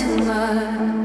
too much.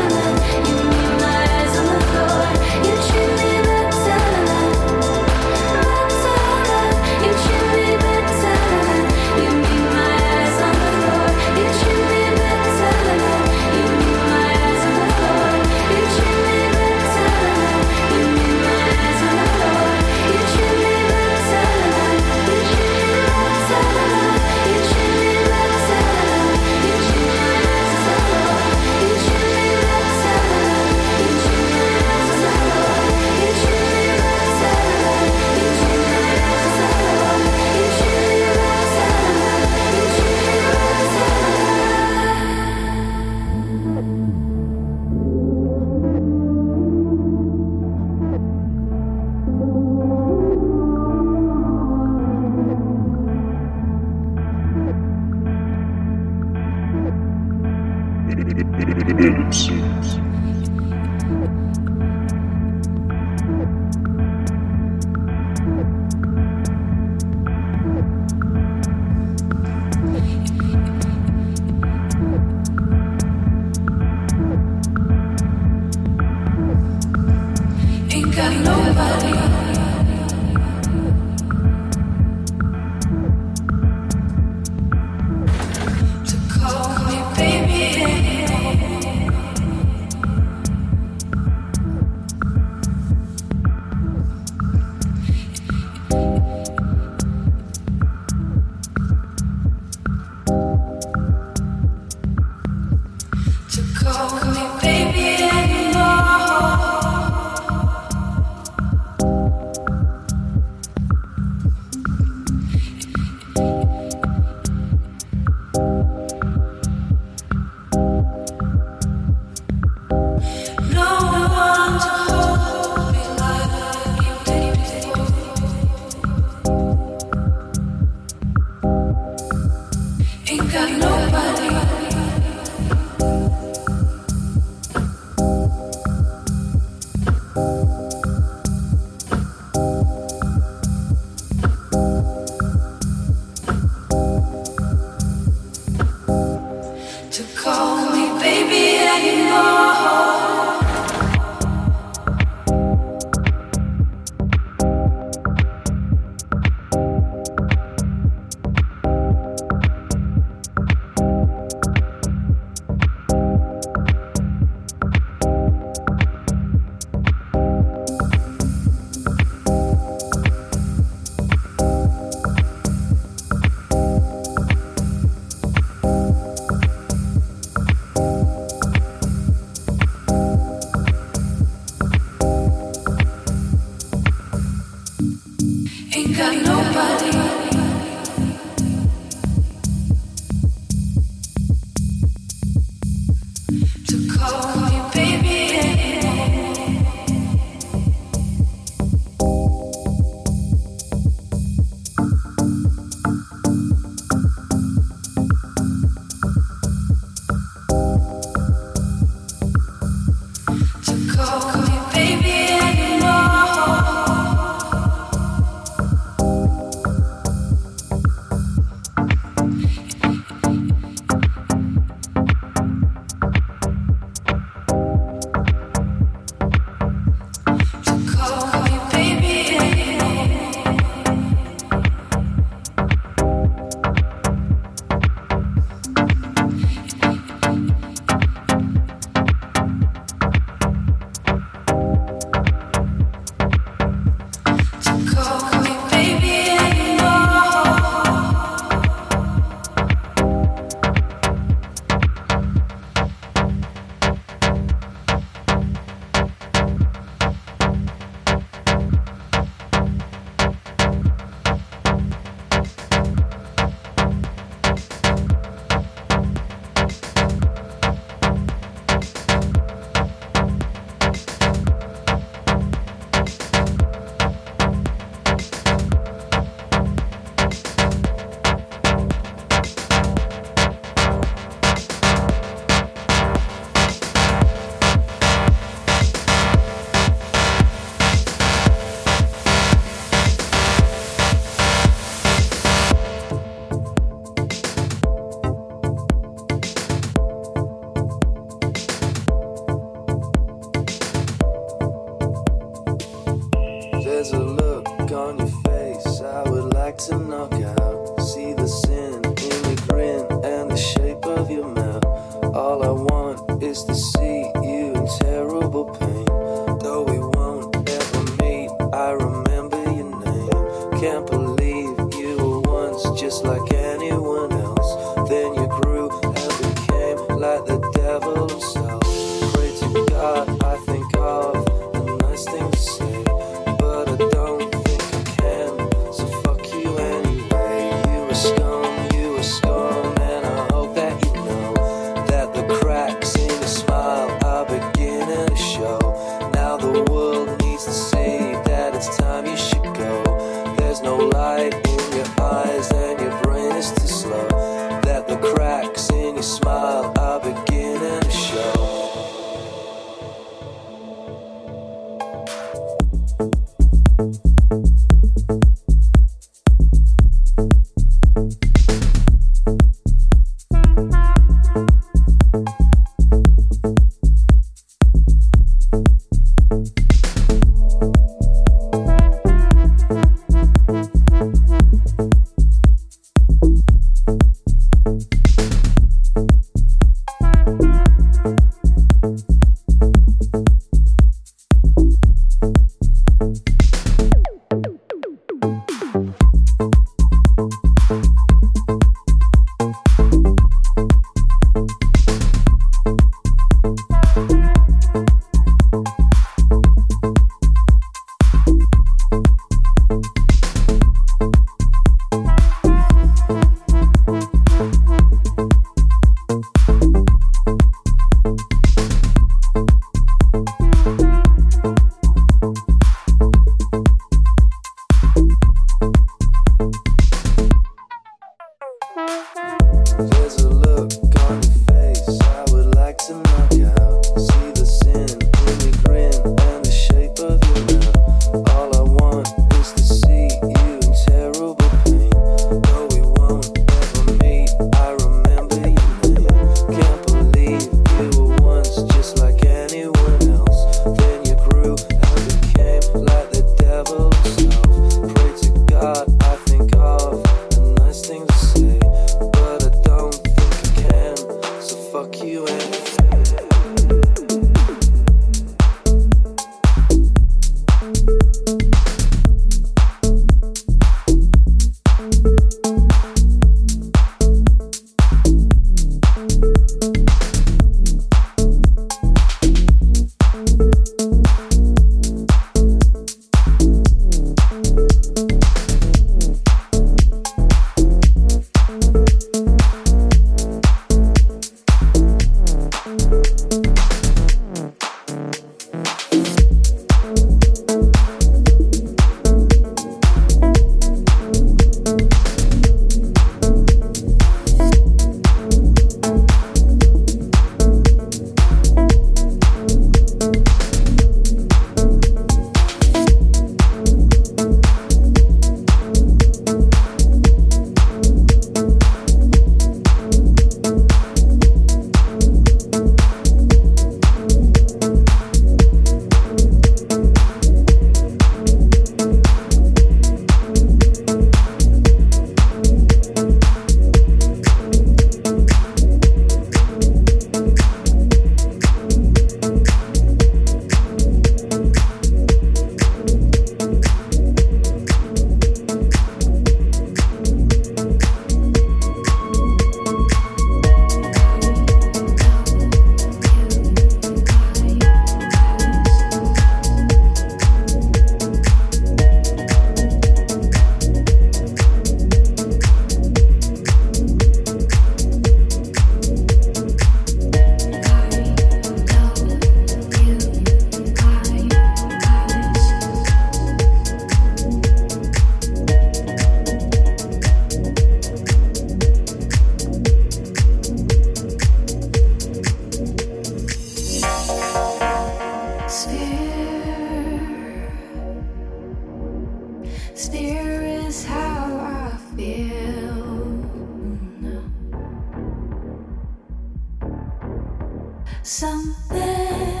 Girl,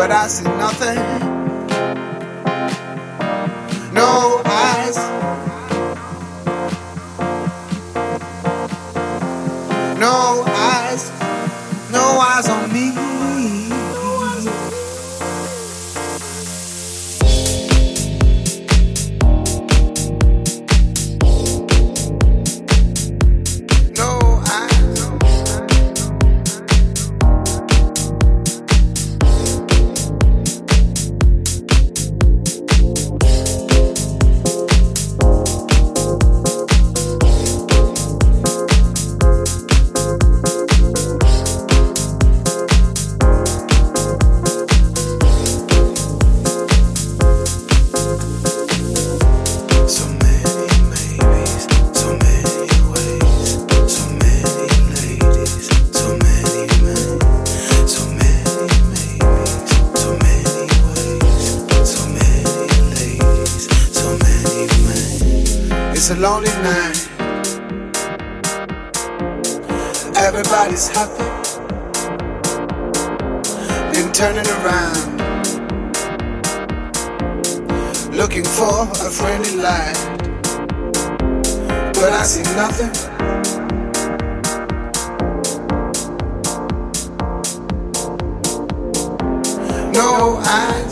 But I see nothing. No eyes.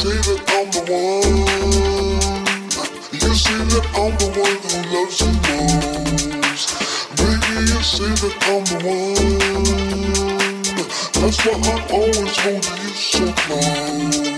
say that I'm the one. You say that I'm the one who loves you most. Baby, you say that I'm the one. That's why I always hold you so close.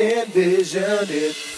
Envision it.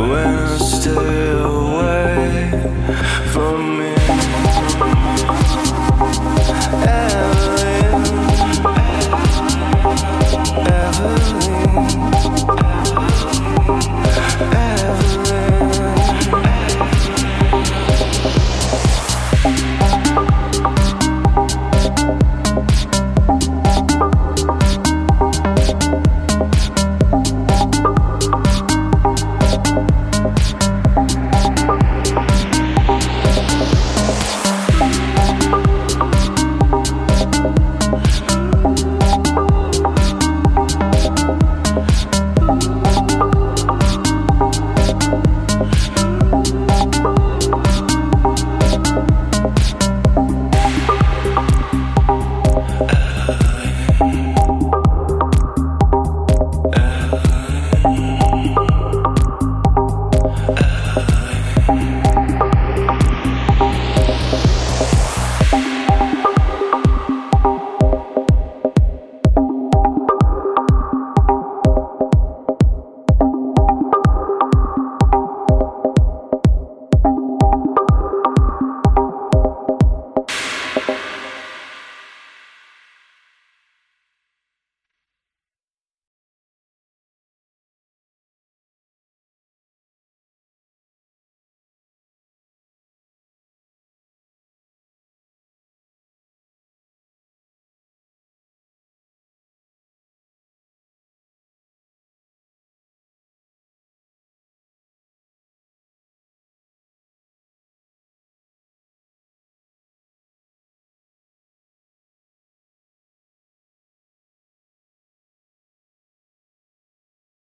When I stay away.